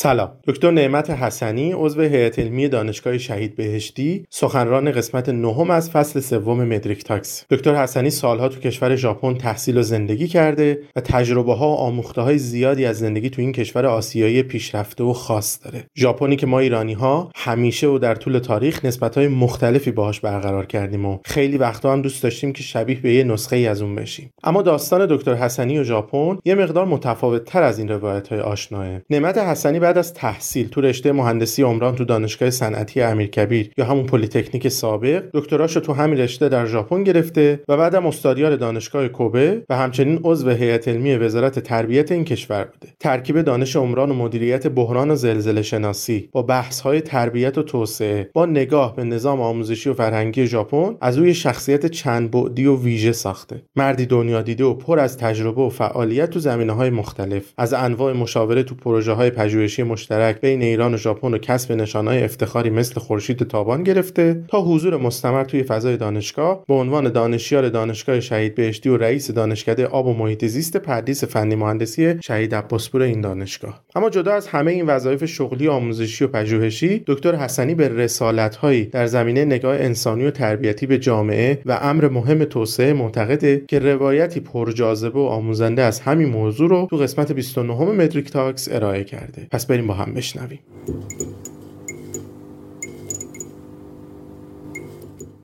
سلام. دکتر نعمت حسنی عضو هیئت علمی دانشگاه شهید بهشتی سخنران قسمت نهم از فصل سوم مدریک Talks. دکتر حسنی سالها تو کشور ژاپن تحصیل و زندگی کرده و تجربه ها و آموخته های زیادی از زندگی تو این کشور آسیایی پیشرفته و خاص داره. ژاپنی که ما ایرانی ها همیشه و در طول تاریخ نسبت های مختلفی باهاش برقرار کردیم و خیلی وقتا هم دوست داشتیم که شبیه به یه نسخه ای از اون بشیم. اما داستان دکتر حسنی و ژاپن یه مقدار متفاوت تر از این روایت های آشناه. نعمت حسنی بعد از تحصیل تو رشته مهندسی عمران تو دانشگاه صنعتی امیرکبیر یا همون پلیتکنیک سابق دکتراشو تو همین رشته در ژاپن گرفته و بعدم استادیار دانشگاه کوبه و همچنین عضو هیئت علمی وزارت تربیت این کشور بوده. ترکیب دانش عمران و مدیریت بحران و زلزله شناسی با بحث های تربیت و توسعه با نگاه به نظام آموزشی و فرهنگی ژاپن از روی شخصیت چند بعدی و ویژه ساخته. مردی دنیا دیده و پر از تجربه و فعالیت تو زمینه های مختلف از انواع مشاوره تو پروژه های پژوهشی مشترک بین ایران و ژاپن و کسب نشانهای افتخاری مثل خورشید تابان گرفته تا حضور مستمر توی فضای دانشگاه به عنوان دانشیار دانشگاه شهید بهشتی و رئیس دانشکده آب و محیط زیست پردیس فنی مهندسی شهید عباسپور این دانشگاه. اما جدا از همه این وظایف شغلی آموزشی و پژوهشی دکتر حسنی به رسالتهایی در زمینه نگاه انسانی و تربیتی به جامعه و امر مهم توسعه معتقده که روایتی پرجاذبه و آموزنده از همین موضوع رو تو قسمت 29 مدریک تاکس ارائه کرده. پس بریم با هم بشنویم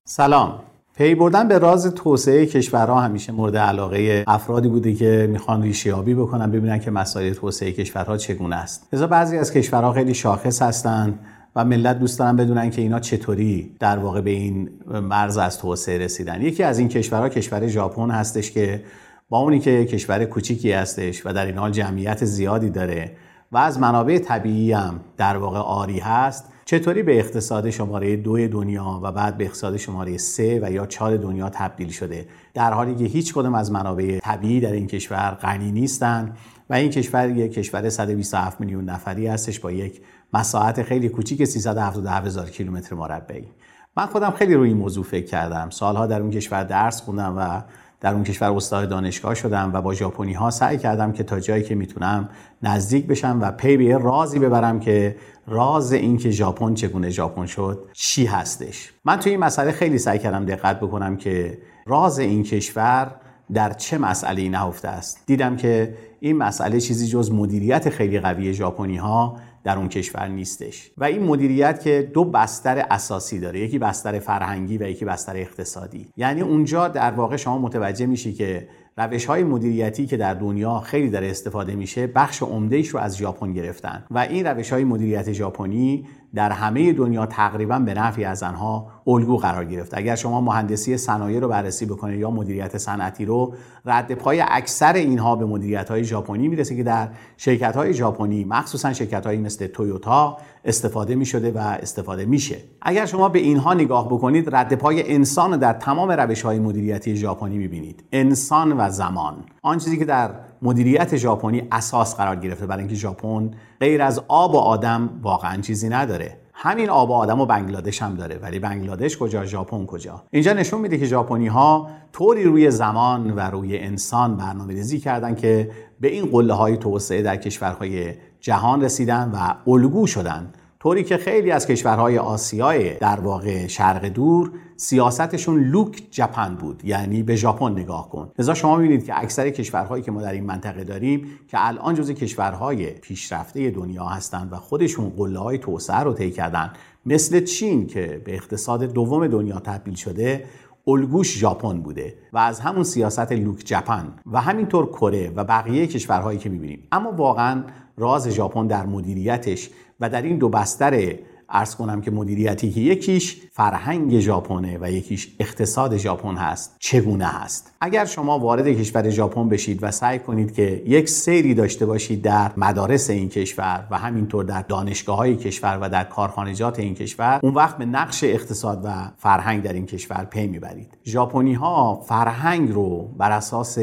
سلام پی بردن به راز توسعه کشورها همیشه مورد علاقه افرادی بوده که می‌خوان ریشیابی بکنن ببینن که مسائل توسعه کشورها چگونه است. لذا بعضی از کشورها خیلی شاخص هستند و ملت دوست دارن بدونن که اینا چطوری در واقع به این مرز از توسعه رسیدن. یکی از این کشورها کشور ژاپن هستش که با اونی که کشور کوچیکی هستش و در این حال جمعیت زیادی داره و از منابع طبیعی هم در واقع آری هست. چطوری به اقتصاد شماره دو دنیا و بعد به اقتصاد شماره سه و یا چهار دنیا تبدیل شده؟ در حالی که هیچ کدوم از منابع طبیعی در این کشور غنی نیستند و این کشور یک کشور 127 میلیون نفری هستش با یک مساحت خیلی کوچیک 377 هزار کیلومتر مربعی. من خودم خیلی روی این موضوع فکر کردم. سالها در اون کشور درس خوندم و در اون کشور استاد دانشگاه شدم و با ژاپنی ها سعی کردم که تا جایی که می‌تونم نزدیک بشم و پی به رازی ببرم که راز این که ژاپن چگونه ژاپن شد چی هستش. من توی این مسئله خیلی سعی کردم دقت بکنم که راز این کشور در چه مسئله نهفته است. دیدم که این مسئله چیزی جز مدیریت خیلی قوی ژاپنی ها در اون کشور نیستش. و این مدیریت که دو بستر اساسی داره یکی بستر فرهنگی و یکی بستر اقتصادی. یعنی اونجا در واقع شما متوجه میشی که روش های مدیریتی که در دنیا خیلی در استفاده میشه بخش عمدهش رو از ژاپن گرفتن. و این روش های مدیریت ژاپنی در همه دنیا تقریبا به نفعی از آنها الگو قرار گرفت. اگر شما مهندسی صنایع رو بررسی بکنید یا مدیریت صنعتی رو رد پای اکثر اینها به مدیریت های ژاپنی می‌رسه که در شرکت های ژاپنی مخصوصا شرکت های مثل تویوتا استفاده می شده و استفاده میشه. اگر شما به اینها نگاه بکنید رد پای انسان در تمام روش های مدیریتی ژاپنی می‌بینید. انسان و زمان. آن چیزی که در مدیریت ژاپنی اساس قرار گرفته برای اینکه ژاپن غیر از آب و آدم واقعا چیزی نداره. همین آب و آدم و بنگلادش هم داره. ولی بنگلادش کجا؟ ژاپن کجا؟ اینجا نشون میده که ژاپنی ها طوری روی زمان و روی انسان برنامه ریزی کردن که به این قله های توسعه در کشورهای جهان رسیدن و الگو شدن. طوری که خیلی از کشورهای آسیای در واقع شرق دور سیاستشون لوک جپن بود یعنی به ژاپن نگاه کن. لذا شما می‌بینید که اکثر کشورهایی که ما در این منطقه داریم که الان جزء کشورهای پیشرفته دنیا هستند و خودشون قله های توسعه رو طی کردن مثل چین که به اقتصاد دوم دنیا تبدیل شده الگوش ژاپن بوده و از همون سیاست لوک جپن و همینطور کره و بقیه کشورهایی که می‌بینیم. اما واقعا راز ژاپن در مدیریتش و در این دو بستر ارز کنم که مدیریتی که یکیش فرهنگ ژاپنه و یکیش اقتصاد ژاپن هست چگونه هست؟ اگر شما وارد کشور ژاپن بشید و سعی کنید که یک سیری داشته باشید در مدارس این کشور و همینطور در دانشگاه های کشور و در کارخانجات این کشور اون وقت به نقش اقتصاد و فرهنگ در این کشور پی می‌برید. ژاپنی ها فرهنگ رو بر اساس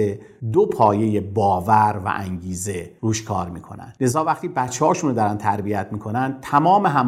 دو پایه باور و انگیزه روش کار می‌کنن. لذا وقتی بچه هاشون رو دارن تربیت می‌کنن تمام هم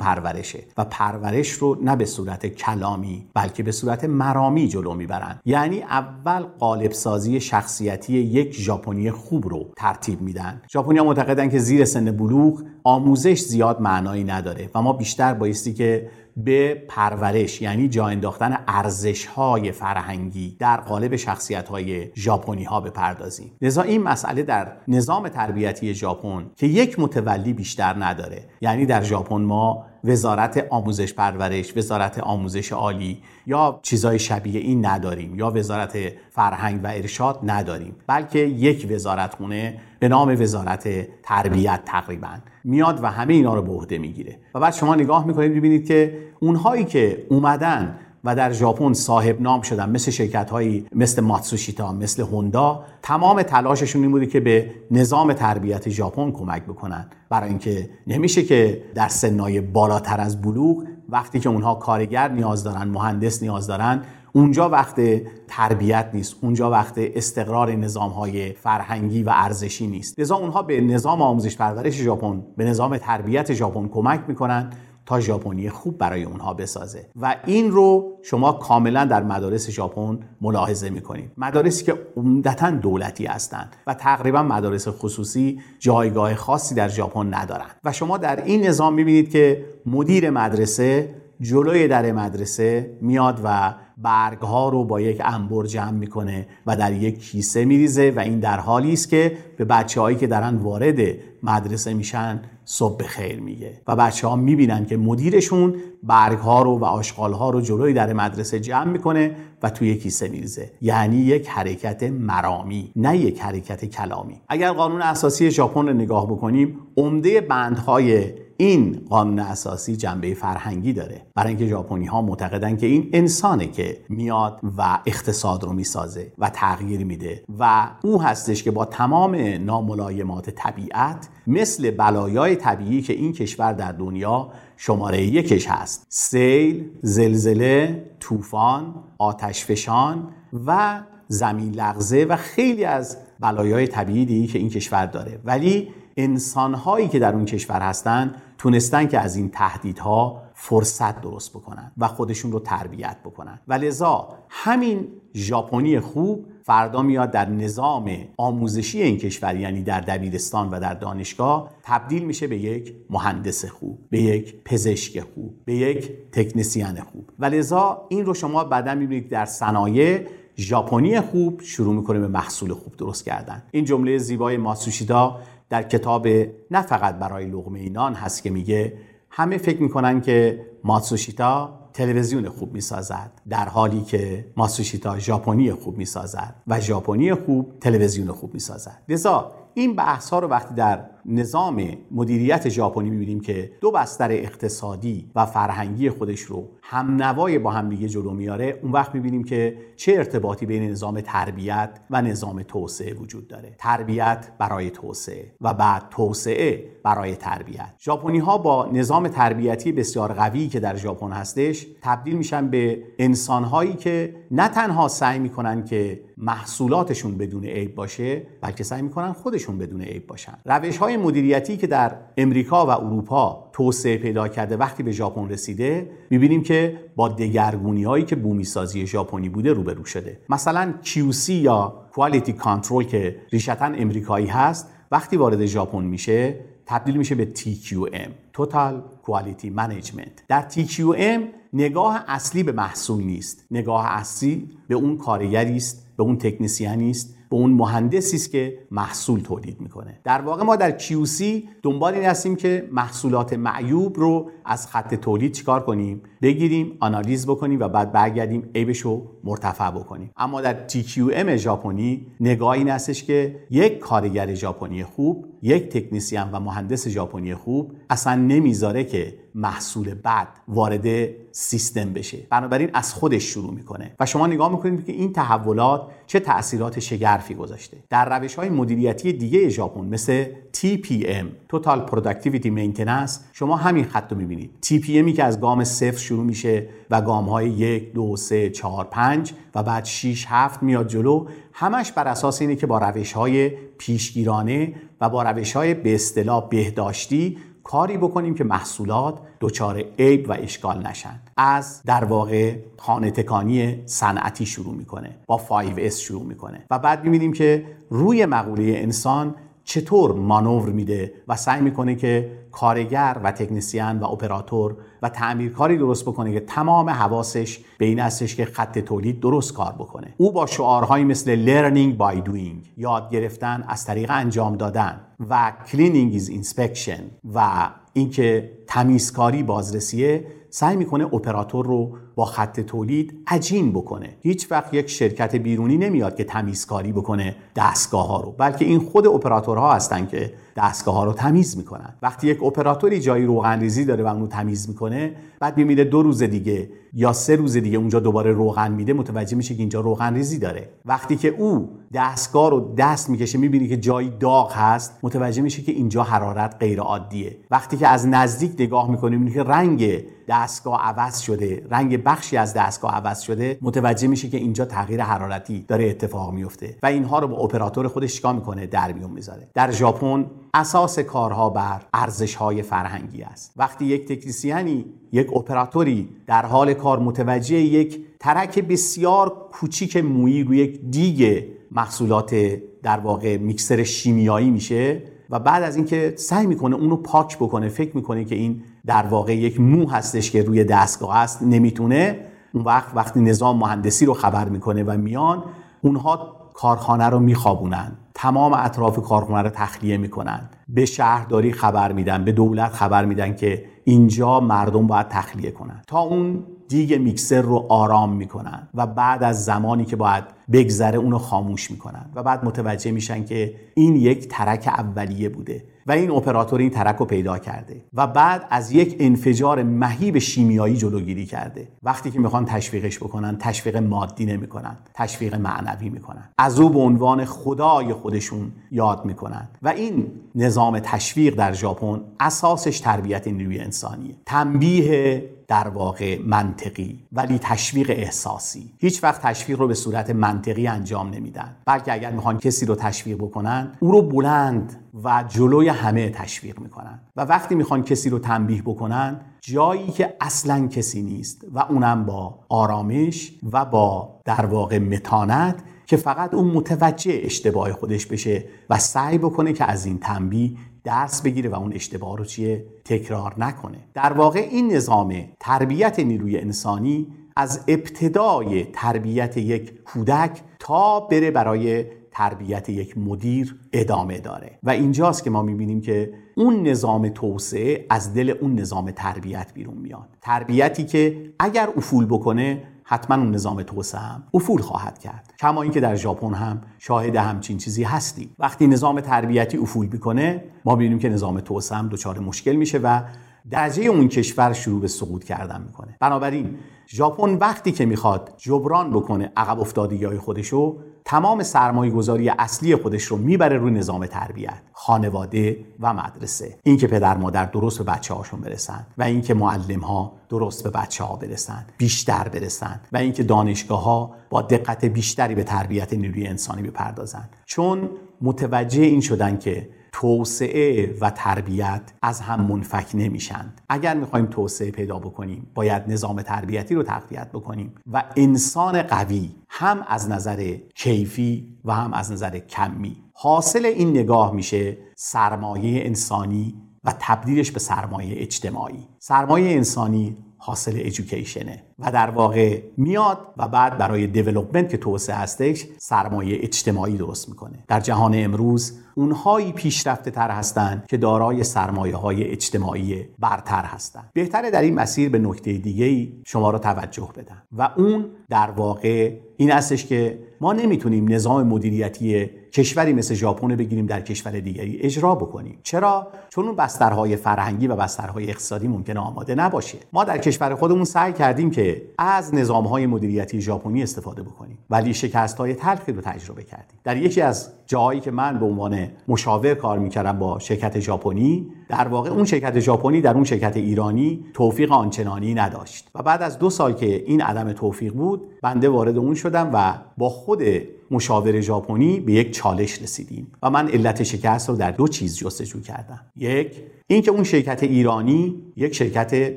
پرورشه و پرورش رو نه به صورت کلامی بلکه به صورت مرامی جلو می‌برن. یعنی اول قالب سازی شخصیتی یک ژاپنی خوب رو ترتیب میدن. ژاپنیا معتقدن که زیر سن بلوغ آموزش زیاد معنایی نداره و ما بیشتر بایستی که به پرورش یعنی جا انداختن ارزش های فرهنگی در قالب شخصیت های ژاپنی ها بپردازیم. لذا این مسئله در نظام تربیتی ژاپن که یک متولی بیشتر نداره یعنی در ژاپن ما وزارت آموزش پرورش وزارت آموزش عالی یا چیزای شبیه این نداریم یا وزارت فرهنگ و ارشاد نداریم بلکه یک وزارت خونه به نام وزارت تربیت تقریبا میاد و همه اینا رو به عهده می‌گیره. و بعد شما نگاه می‌کنید ببینید که اونهایی که اومدن و در ژاپن صاحب نام شدن مثل شرکت هایی مثل ماتسوشیتا مثل هوندا تمام تلاششون این بوده که به نظام تربیت ژاپن کمک بکنن. برای اینکه نمیشه که در سنای بالاتر از بلوغ وقتی که اونها کارگر نیاز دارن مهندس نیاز دارن اونجا وقت تربیت نیست اونجا وقت استقرار نظام های فرهنگی و ارزشی نیست. لذا اونها به نظام آموزش پرورش ژاپن به نظام تربیت ژاپن کمک می‌کنن. تا ژاپنی خوب برای اونها بسازه. و این رو شما کاملا در مدارس ژاپن ملاحظه می‌کنید. مدارسی که عمدتا دولتی هستند و تقریبا مدارس خصوصی جایگاه خاصی در ژاپن ندارند. و شما در این نظام می‌بینید که مدیر مدرسه جلوی در مدرسه میاد و برگ ها رو با یک انبر جمع می‌کنه و در یک کیسه میریزه و این در حالی است که به بچه هایی که دارن وارد مدرسه میشن صبح خیر میگه. و بچه ها می‌بینن که مدیرشون برگ ها رو و آشغال ها رو جلوی در مدرسه جمع می‌کنه و توی کیسه میریزه. یعنی یک حرکت مرامی نه یک حرکت کلامی. اگر قانون اساسی ژاپن رو نگاه بکنیم عمده بندهای این قانون اساسی جنبه فرهنگی داره. برای اینکه ژاپنی ها معتقدن که این انسانه که میاد و اقتصاد رو می‌سازه و تغییر میده و او هستش که با تمام ناملایمات طبیعت مثل بلایای طبیعی که این کشور در دنیا شماره یکش هست. سیل، زلزله، طوفان، آتشفشان و زمین لغزه و خیلی از بلایای طبیعی دیگه که این کشور داره. ولی انسانهایی که در اون کشور هستن تونستن که از این تهدیدها فرصت درست بکنن و خودشون رو تربیت بکنن. و لذا همین ژاپنی خوب فردا میاد در نظام آموزشی این کشور یعنی در دبیرستان و در دانشگاه تبدیل میشه به یک مهندس خوب به یک پزشک خوب به یک تکنسیان خوب. و لذا این رو شما بعدا می‌بینید در صنایع ژاپنی خوب شروع می‌کنه به محصول خوب درست کردن. این جمله زیبای ماسوشیدا در کتاب نه فقط برای لغمه اینان هست که میگه همه فکر می‌کنن که ماتسوشیتا تلویزیون خوب می‌سازد در حالی که ماتسوشیتا ژاپنی خوب می‌سازد و ژاپنی خوب تلویزیون خوب می‌سازد. لذا این بحث ها رو وقتی در نظام مدیریت ژاپنی می‌بینیم که دو بستر اقتصادی و فرهنگی خودش رو هم نوای با هم دیگه جلو میاره. اون وقت می‌بینیم که چه ارتباطی بین نظام تربیت و نظام توسعه وجود داره. تربیت برای توسعه و بعد توسعه برای تربیت. ژاپنی ها با نظام تربیتی بسیار قوی که در ژاپن هستش تبدیل میشن به انسان هایی که نه تنها سعی می‌کنن که محصولاتشون بدون عیب باشه بلکه سعی می‌کنن خودشون بدون عیب باشن. روش های مدیریتی که در امریکا و اروپا توسعه پیدا کرده وقتی به ژاپن رسیده می‌بینیم که با دگرگونی هایی که بومی سازی ژاپنی بوده روبرو شده. مثلا QC یا Quality Control که ریشتا امریکایی هست وقتی وارد ژاپن میشه تبدیل میشه به TQM Total Quality Management. در TQM نگاه اصلی به محصول نیست. نگاه اصلی به اون کارگری است به اون تکنسیانی است به اون مهندسی است که محصول تولید می‌کنه. در واقع ما در QC دنبال این هستیم که محصولات معیوب رو از خط تولید چیکار کنیم؟ بگیریم آنالیز بکنیم و بعد برگردیم عیبش رو مرتفع بکنیم. اما در TQM ژاپنی نگاه این هستش که یک کارگر ژاپنی خوب یک تکنسیان و مهندس ژاپنی خوب اصلا نمی‌ذاره که محصول بد وارد سیستم بشه. بنابراین از خودش شروع می‌کنه و شما نگاه می‌کنید که این تحولات چه تاثیرات شگرفی گذاشته. در روش های مدیریتی دیگه ژاپن مثل TPM Total Productivity Maintenance شما همین خط رو می‌بینید. TPMی که از گام صفر شروع میشه و گام های یک دو سه چهار پنج و بعد 6 هفت میاد جلو همش بر اساس اینه که با روش های پیشگیرانه و با روش های به اصطلاح بهداشتی کاری بکنیم که محصولات دچار عیب و اشکال نشن. از در واقع خانه تکانی صنعتی شروع می‌کنه با 5S شروع می‌کنه. و بعد می‌بینیم که روی مقوله انسان چطور مانور میده و سعی می‌کنه که کارگر و تکنسیان و اپراتور و تعمیرکاری درست بکنه که تمام حواسش به این هستش که خط تولید درست کار بکنه. او با شعارهایی مثل learning by doing یاد گرفتن از طریق انجام دادن و cleaning is inspection و اینکه تمیزکاری بازرسیه سعی می‌کنه اپراتور رو با خط تولید عجین بکنه. هیچ وقت یک شرکت بیرونی نمیاد که تمیزکاری بکنه دستگاه ها رو بلکه این خود اپراتورها هستن که دستگاه ها رو تمیز می‌کنن. وقتی یک اپراتوری جایی روغن ریزی داره و اونو تمیز می‌کنه بعد میمیره دو روز دیگه یا سه روز دیگه اونجا دوباره روغن میده متوجه میشه که اینجا روغن ریزی داره. وقتی که او دستگاه رو دست می‌کشه می‌بینی که جایی داغ هست متوجه میشه که اینجا حرارت غیر عادیه وقتی که از نزدیک نگاه می‌کنی می‌بینی که رنگ دستگاه عوض شده رنگ بخشی از دستگاه عوض شده متوجه میشه که اینجا تغییر حرارتی داره اتفاق میفته و اینها رو با اپراتور خودش چیکار می‌کنه؟ در میون می‌ذاره. در ژاپن اساس کارها بر ارزش های فرهنگی است. وقتی یک تکنسیانی یک اپراتوری در حال کار متوجه یک ترک بسیار کوچیک مویی روی یک دیگ محصولات در واقع میکسر شیمیایی میشه و بعد از اینکه سعی می‌کنه اونو پاک بکنه فکر می‌کنه که این در واقع یک مو هستش که روی دستگاه است نمی‌تونه اون وقت وقتی نظام مهندسی رو خبر می‌کنه و میان اونها کارخانه رو میخوابونن. تمام اطراف کارخانه رو تخلیه می‌کنن. به شهرداری خبر میدن به دولت خبر میدن که اینجا مردم باید تخلیه کنن. تا اون دیگ میکسر رو آرام می‌کنن و بعد از زمانی که باید بگذره اونو خاموش می‌کنن و بعد متوجه میشن که این یک ترک اولیه بوده. و این اپراتور این ترک رو پیدا کرده و بعد از یک انفجار مهیب شیمیایی جلوگیری کرده. وقتی که می‌خوان تشویقش بکنن تشویق مادی نمی‌کنن تشویق معنوی می‌کنن. از او به عنوان خدای خودشون یاد می‌کنن. و این نظام تشویق در ژاپن اساسش تربیت نیروی انسانیه. تنبیه در واقع منطقی ولی تشویق احساسی. هیچ وقت تشویق رو به صورت منطقی انجام نمیدن. بلکه اگر می‌خوان کسی رو تشویق بکنن او رو بلند و جلوی همه تشویق می‌کنن. و وقتی می‌خوان کسی رو تنبیه بکنن جایی که اصلا کسی نیست و اونم با آرامش و با در واقع متانت که فقط اون متوجه اشتباه خودش بشه و سعی بکنه که از این تنبیه درس بگیره و اون اشتباه رو چیه؟ تکرار نکنه. در واقع این نظام تربیت نیروی انسانی از ابتدای تربیت یک کودک تا بره برای تربیت یک مدیر ادامه داره. و اینجاست که ما می‌بینیم که اون نظام توسعه از دل اون نظام تربیت بیرون میاد. تربیتی که اگر افول بکنه حتما اون نظام توسعه هم افول خواهد کرد. کما اینکه در ژاپن هم شاهد همچین چیزی هستیم. وقتی نظام تربیتی افول می‌کنه ما ببینیم که نظام توسعه هم دچار مشکل میشه و درجه اون کشور شروع به سقوط کردن می‌کنه. بنابراین ژاپن وقتی که می‌خواد جبران بکنه عقب افتادگی های خودشو تمام سرمایه گذاری اصلی خودش رو می‌بره روی نظام تربیت خانواده و مدرسه. اینکه پدر مادر درست به بچه هاشون برسن و اینکه معلم ها درست به بچه ها برسن بیشتر برسن و اینکه دانشگاه ها با دقت بیشتری به تربیت نیروی انسانی بپردازن. چون متوجه این شدن که توسعه و تربیت از هم منفک نمیشند. اگر می‌خوایم توسعه پیدا بکنیم باید نظام تربیتی رو تقویت بکنیم و انسان قوی هم از نظر کیفی و هم از نظر کمی. حاصل این نگاه میشه سرمایه انسانی و تبدیلش به سرمایه اجتماعی. سرمایه انسانی حاصل ایژوکیشنه و در واقع میاد و بعد برای دیولوپمنت که توسعه هستش سرمایه اجتماعی درست می‌کنه. در جهان امروز اونهایی پیشرفته تر هستند که دارای سرمایه های اجتماعی برتر هستند بهتره در این مسیر به نکته دیگه شما را توجه بدم. و اون در واقع این هستش که ما نمی‌تونیم نظام مدیریتی کشوری مثل ژاپن بگیریم در کشور دیگری اجرا بکنیم. چرا؟ چون اون بسترهای فرهنگی و بسترهای اقتصادی ممکنه آماده نباشه. ما در کشور خودمون سعی کردیم که از نظامهای مدیریتی ژاپنی استفاده بکنیم. ولی شکست های تلخی رو تجربه کردیم. در یکی از جاهایی که من به عنوان مشاور کار می‌کردم با شرکت ژاپنی در واقع اون شرکت ژاپنی در اون شرکت ایرانی توفیق آنچنانی نداشت. و بعد از دو سال که این عدم توفیق بود بنده وارد اون شدم و با خود مشاور ژاپنی به یک چالش رسیدیم. و من علت شکست رو در دو چیز جستجو کردم. یک اینکه اون شرکت ایرانی یک شرکت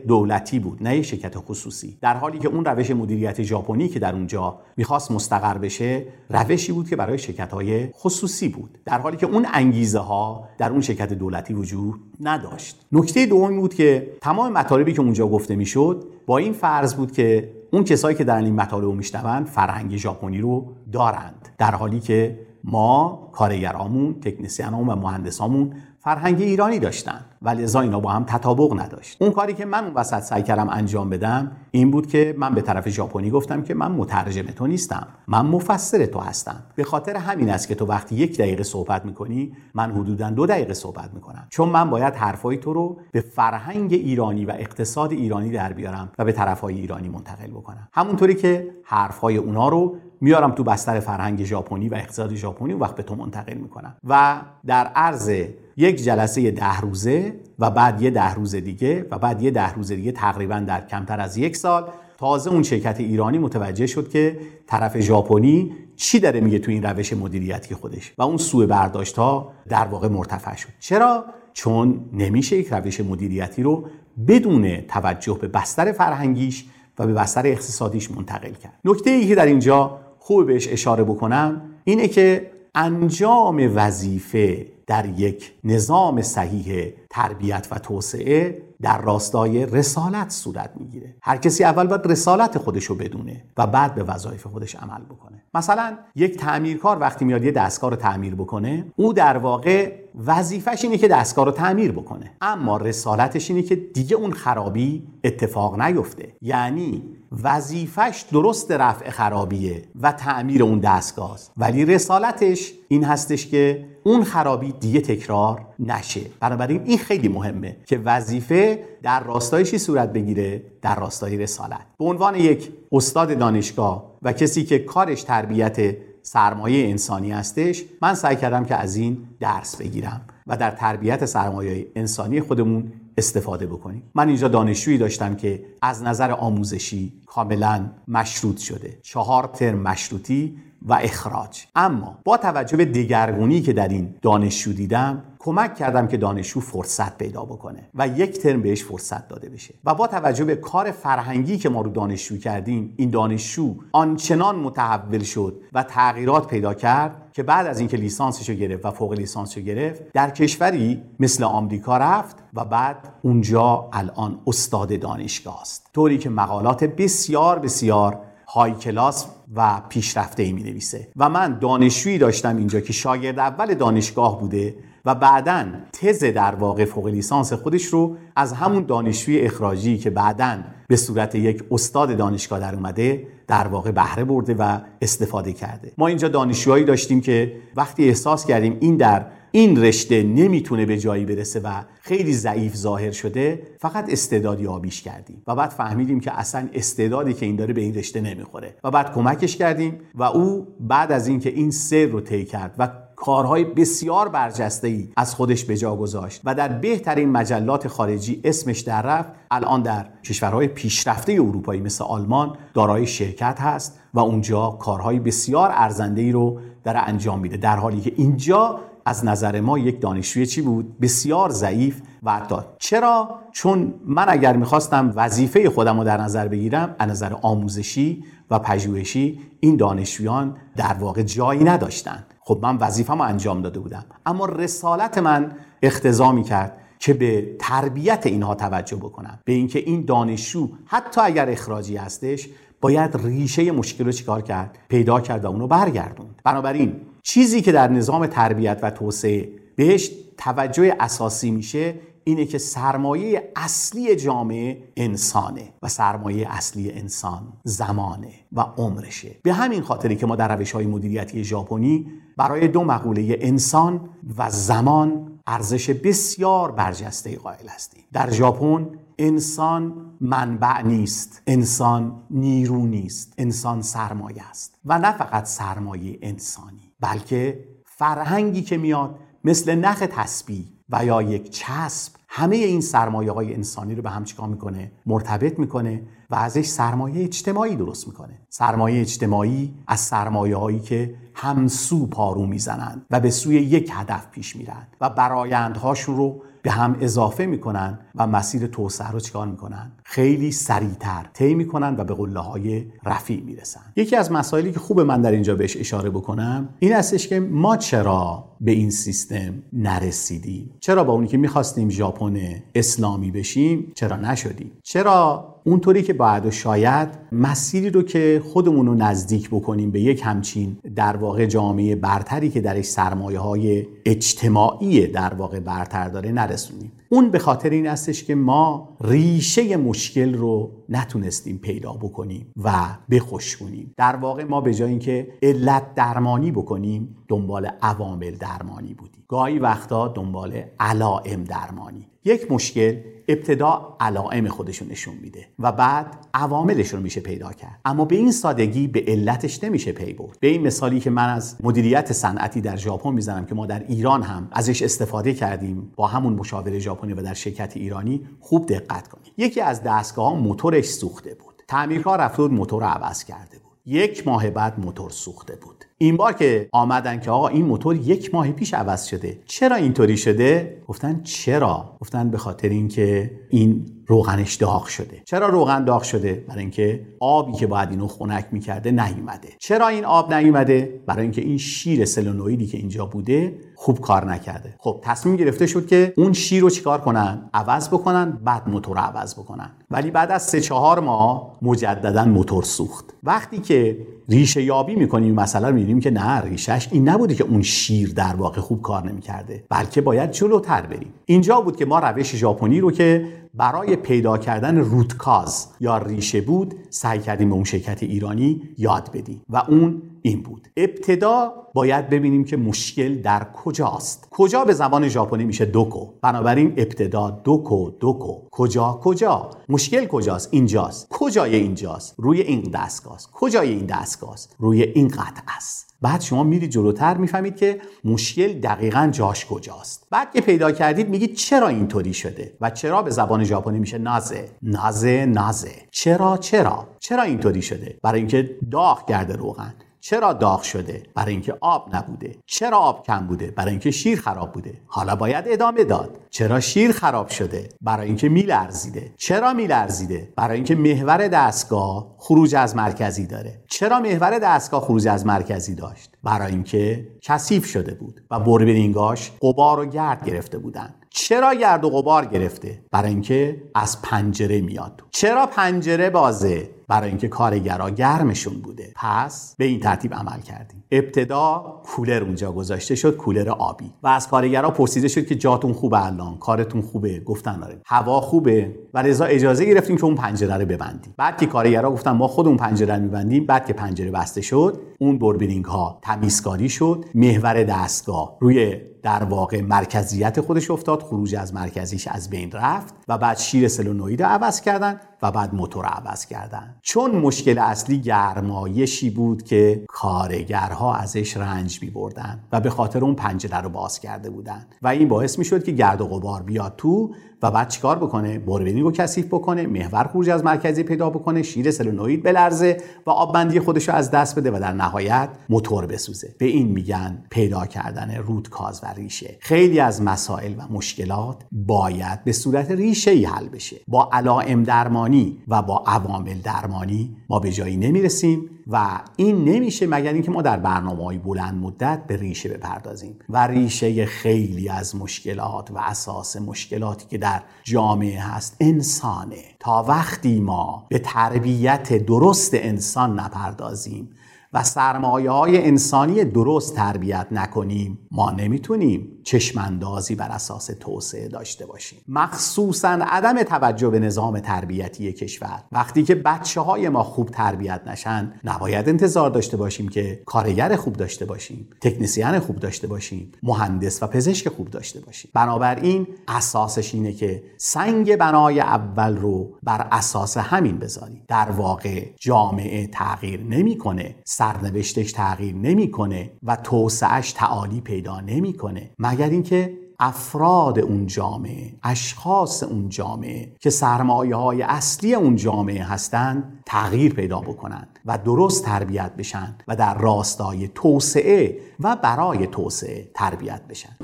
دولتی بود نه یک شرکت خصوصی. در حالی که اون روش مدیریت ژاپنی که در اونجا می‌خواست مستقر بشه روشی بود که برای شرکت های خصوصی. بود در حالی که اون انگیزه ها در اون شرکت دولتی وجود نداشت. نکته دومی بود که تمام مطالبی که اونجا گفته می‌شد با این فرض بود که اون کسایی که در این مطالب رو میشنوند فرهنگ ژاپنی رو دارند. در حالی که ما کارگرامون تکنسیانمون و مهندسامون فرهنگ ایرانی داشتن. ولی ازا اینا با هم تطابق نداشت. اون کاری که من وسط سعی کردم انجام بدم این بود که من به طرف ژاپنی گفتم که من مترجم تو نیستم. من مفسر تو هستم. به خاطر همین است که تو وقتی یک دقیقه صحبت می‌کنی من حدودا دو دقیقه صحبت می‌کنم. چون من باید حرفای تو رو به فرهنگ ایرانی و اقتصاد ایرانی در بیارم و به طرفهای ایرانی منتقل بکنم. همونطوری که حرفهای اونا رو میارم تو بستر فرهنگ ژاپنی و اقتصاد ژاپنی و وقت به تو منتقل می‌کنم. و در عرض یک جلسه ده روزه و بعد یه ده روز دیگه و بعد یه ده روز دیگه تقریبا در کمتر از یک سال تازه اون شرکت ایرانی متوجه شد که طرف ژاپنی چی داره میگه تو این روش مدیریتی خودش. و اون سوء برداشت ها در واقع مرتفع شد. چرا؟ چون نمیشه یک روش مدیریتی رو بدون توجه به بستر فرهنگیش و به بستر اقتصادیش منتقل کرد. نکته ای که در اینجا خوب بهش اشاره بکنم اینه که انجام وظیفه در یک نظام صحیح تربیت و توسعه در راستای رسالت صورت می‌گیره. هر کسی اول باید رسالت خودش رو بدونه و بعد به وظایف خودش عمل بکنه. مثلا یک تعمیرکار وقتی میاد یه دستگاه رو تعمیر بکنه او در واقع وظیفش اینه که دستگاه رو تعمیر بکنه. اما رسالتش اینه که دیگه اون خرابی اتفاق نیفته. یعنی وظیفش درست رفع خرابیه و تعمیر اون دستگاه ولی رسالتش این هستش که اون خرابی دیگه تکرار نشه. بنابراین این خیلی مهمه که وظیفه در راستای چی صورت بگیره؟ در راستای رسالت. به عنوان یک استاد دانشگاه و کسی که کارش تربیت سرمایه انسانی هستش من سعی کردم که از این درس بگیرم و در تربیت سرمایه انسانی خودمون استفاده بکنیم. من اینجا دانشجویی داشتم که از نظر آموزشی کاملا مشروط شده. چهار ترم مشروطی و اخراج. اما با توجه به دگرگونی که در این دانشجو دیدم کمک کردم که دانشجو فرصت پیدا بکنه و یک ترم بهش فرصت داده بشه. و با توجه به کار فرهنگی که ما رو دانشجو کردیم این دانشجو آنچنان متحول شد و تغییرات پیدا کرد که بعد از اینکه لیسانسش رو گرفت و فوق لیسانسش رو گرفت در کشوری مثل آمریکا رفت و بعد اونجا الان استاد دانشگاه است. طوری که مقالات بسیار بسیار های کلاس و پیشرفته ای می نویسه و من دانشجویی داشتم اینجا که شاگرد اول دانشگاه بوده و بعدا تز در واقع فوق لیسانس خودش رو از همون دانشجوی اخراجی که بعدا به صورت یک استاد دانشگاه در اومده در واقع بهره برده و استفاده کرده. ما اینجا دانشجوهایی داشتیم که وقتی احساس کردیم این در این رشته نمی‌تونه به جایی برسه و خیلی ضعیف ظاهر شده فقط استعدادی آبیش کردیم و بعد فهمیدیم که اصلا استعدادی که این داره به این رشته نمی‌خوره. و بعد کمکش کردیم و او بعد از اینکه این سر رو طی کرد و کارهای بسیار برجسته ای از خودش به جا گذاشت و در بهترین مجلات خارجی اسمش در رفت الان در کشورهای پیشرفته اروپایی مثل آلمان دارای شرکت هست و اونجا کارهای بسیار ارزنده ای رو داره انجام میده در حالی که اینجا از نظر ما یک دانشجوی چی بود؟ بسیار ضعیف و چرا؟ چون من اگر می‌خواستم وظیفه خودم رو در نظر بگیرم از نظر آموزشی و پژوهشی این دانشجویان در واقع جایی نداشتند خب من وظیفه‌مو انجام داده بودم. اما رسالت من اختضا کرد که به تربیت اینها توجه بکنم. به اینکه این دانشجو حتی اگر اخراجی هستش باید ریشه مشکل رو چیکار کرد؟ پیدا کرد و اونو برگردوند. بنابراین چیزی که در نظام تربیت و توسعه بهش توجه اساسی میشه اینه که سرمایه اصلی جامعه انسانه و سرمایه اصلی انسان زمانه و عمرشه. به همین خاطری که ما در روش های مدیریتی ژاپنی برای دو مقوله انسان و زمان ارزش بسیار برجسته قائل هستیم. در ژاپن انسان منبع نیست انسان نیرو نیست انسان سرمایه است. و نه فقط سرمایه انسانی بلکه فرهنگی که میاد مثل نخ تسبیح و یا یک چسب همه این سرمایه های انسانی رو به هم چیکار می‌کنه؟ مرتبط می‌کنه و ازش سرمایه اجتماعی درست می‌کنه. سرمایه اجتماعی از سرمایه هایی که همسو پارو می‌زنند و به سوی یک هدف پیش میرند و برایندهاشون رو به هم اضافه می‌کنن و مسیر توسعه رو چکار می‌کنن خیلی سریعتر طی می‌کنن و به قله های رفیع می‌رسن یکی از مسائلی که خوب من در اینجا بهش اشاره بکنم این هستش که ما چرا به این سیستم نرسیدیم؟ چرا با اونی که می‌خواستیم ژاپن اسلامی بشیم چرا نشدیم؟ چرا اونطوری که باید و شاید مسیری رو که خودمون رو نزدیک بکنیم به یک همچین در واقع جامعه برتری که درش سرمایه های اجتماعی در واقع برتر داره نرسونیم. اون به خاطر این استش که ما ریشه مشکل رو نتونستیم پیدا بکنیم و بخشبونیم در واقع ما به جای اینکه علت درمانی بکنیم دنبال عوامل درمانی بودیم. گاهی وقتا دنبال علائم درمانی. یک مشکل ابتدا علائم خودشون نشون میده و بعد عواملش رو میشه پیدا کرد. اما به این سادگی به علتش نمیشه پی برد. به این مثالی که من از مدیریت صنعتی در ژاپن می‌زنم که ما در ایران هم ازش استفاده کردیم با همون مشاور ژاپنی و در شرکت ایرانی خوب دقت کنید یکی از دستگاه موتورش سوخته بود. تعمیرکار رفته بود موتور رو عوض کرده بود. یک ماه بعد موتور سوخته بود. این بار که آمدن که آقا این موتور یک ماه پیش عوض شده. چرا اینطوری شده؟ گفتن چرا؟ گفتن به خاطر اینکه این روغنش داغ شده. چرا روغن داغ شده؟ برای اینکه آبی که باید اینو خنک می‌کرده نیومده. چرا این آب نیومده؟ برای اینکه این شیر سلونویدی که اینجا بوده خوب کار نکرده. خب تصمیم گرفته شد که اون شیر رو چیکار کنن؟ عوض بکنن بعد موتور عوض بکنن. ولی بعد از سه چهار ماه مجددا موتور سوخت. وقتی که ریشه یابی می‌کنیم مثلا می‌بینیم که نه ریشش این نبوده که اون شیر در واقع خوب کار نمی‌کرده بلکه باید جلوتر بریم. اینجا بود که ما روش ژاپنی رو که برای پیدا کردن روتکاز یا ریشه بود سعی کردیم به اون شرکت ایرانی یاد بدیم و اون این بود. ابتدا باید ببینیم که مشکل در کجاست. کجا به زبان ژاپنی میشه دوکو؟ بنابراین ابتدا دوکو دوکو. کجا کجا؟ مشکل کجاست؟ اینجاست. کجای اینجاست؟ روی این دستگاه کجای این دستگاه روی این قطعه است بعد شما میرید جلوتر می‌فهمید که مشکل دقیقا جاش کجاست. بعد که پیدا کردید میگید چرا اینطوری شده و چرا به زبان ژاپنی میشه نازه. نازه نازه. چرا چرا؟ چرا اینطوری شده؟ برای اینکه داغ کرده روغن. چرا داغ شده؟ برای اینکه آب نبوده. چرا آب کم بوده؟ برای اینکه شیر خراب بوده. حالا باید ادامه داد. چرا شیر خراب شده؟ برای اینکه میلرزیده چرا میلرزیده برای اینکه محور دستگاه خروج از مرکزی داره. چرا محور دستگاه خروج از مرکزی داشت؟ برای اینکه کثیف شده بود و بربرینگاش قبار و گرد گرفته بودن چرا گرد و غبار گرفته؟ برای اینکه از پنجره میاد. چرا پنجره بازه؟ برای اینکه کارگرا گرمشون بوده. پس به این ترتیب عمل کردیم. ابتدا کولر اونجا گذاشته شد کولر آبی. و از کارگرا پرسیده شد که جاتون خوبه الان؟ کارتون خوبه؟ گفتن آره. هوا خوبه. و رضا اجازه گرفتیم که اون پنجره رو ببندیم. بعد که کارگرا گفتن ما خودمون پنجره رو میبندیم بعد که پنجره بسته شد اون بربرینگ ها تمیزکاری شد. محور دستگاه روی در واقع مرکزیت خودش افتاد خروج از مرکزیش از بین رفت و بعد شیر سلونوید عوض کردن. و بعد موتور عوض کردن. چون مشکل اصلی گرمایشی بود که کارگرها ازش رنج می بردن و به خاطر اون پنجره رو باز کرده بودن. و این باعث می شد که گرد و غبار بیاد تو و بعد چیکار بکنه؟ بربنی رو کثیف بکنه محور خروج از مرکزی پیدا بکنه شیر سلونوید بلرزه و آببندی خودش رو از دست بده و در نهایت موتور بسوزه. به این میگن پیدا کردن رود کاز و ریشه. خیلی از مسائل و مشکلات باید به صورت ریشه ای حل بشه. با علائم درمانی و با عوامل درمانی ما به جایی نمی‌رسیم و این نمیشه مگر اینکه ما در برنامه های بلند مدت به ریشه بپردازیم و ریشه خیلی از مشکلات و اساس مشکلاتی که در جامعه هست انسانه. تا وقتی ما به تربیت درست انسان نپردازیم و سرمایه های انسانی درست تربیت نکنیم ما نمی‌تونیم چشماندازی بر اساس توسعه داشته باشیم. مخصوصا عدم توجه به نظام تربیتی کشور. وقتی که بچه های ما خوب تربیت نشن نباید انتظار داشته باشیم که کارگر خوب داشته باشیم تکنسیان خوب داشته باشیم مهندس و پزشک خوب داشته باشیم. بنابراین اساسش اینه که سنگ بنای اول رو بر اساس همین بذاریم. در واقع جامعه تغییر نمی‌کنه سرنوشتش تغییر نمی‌کنه و توسعهش تعالی پیدا نمی‌کنه. مگر اینکه افراد اون جامعه اشخاص اون جامعه که سرمایه های اصلی اون جامعه هستند تغییر پیدا بکنند و درست تربیت بشن و در راستای توسعه و برای توسعه تربیت بشن.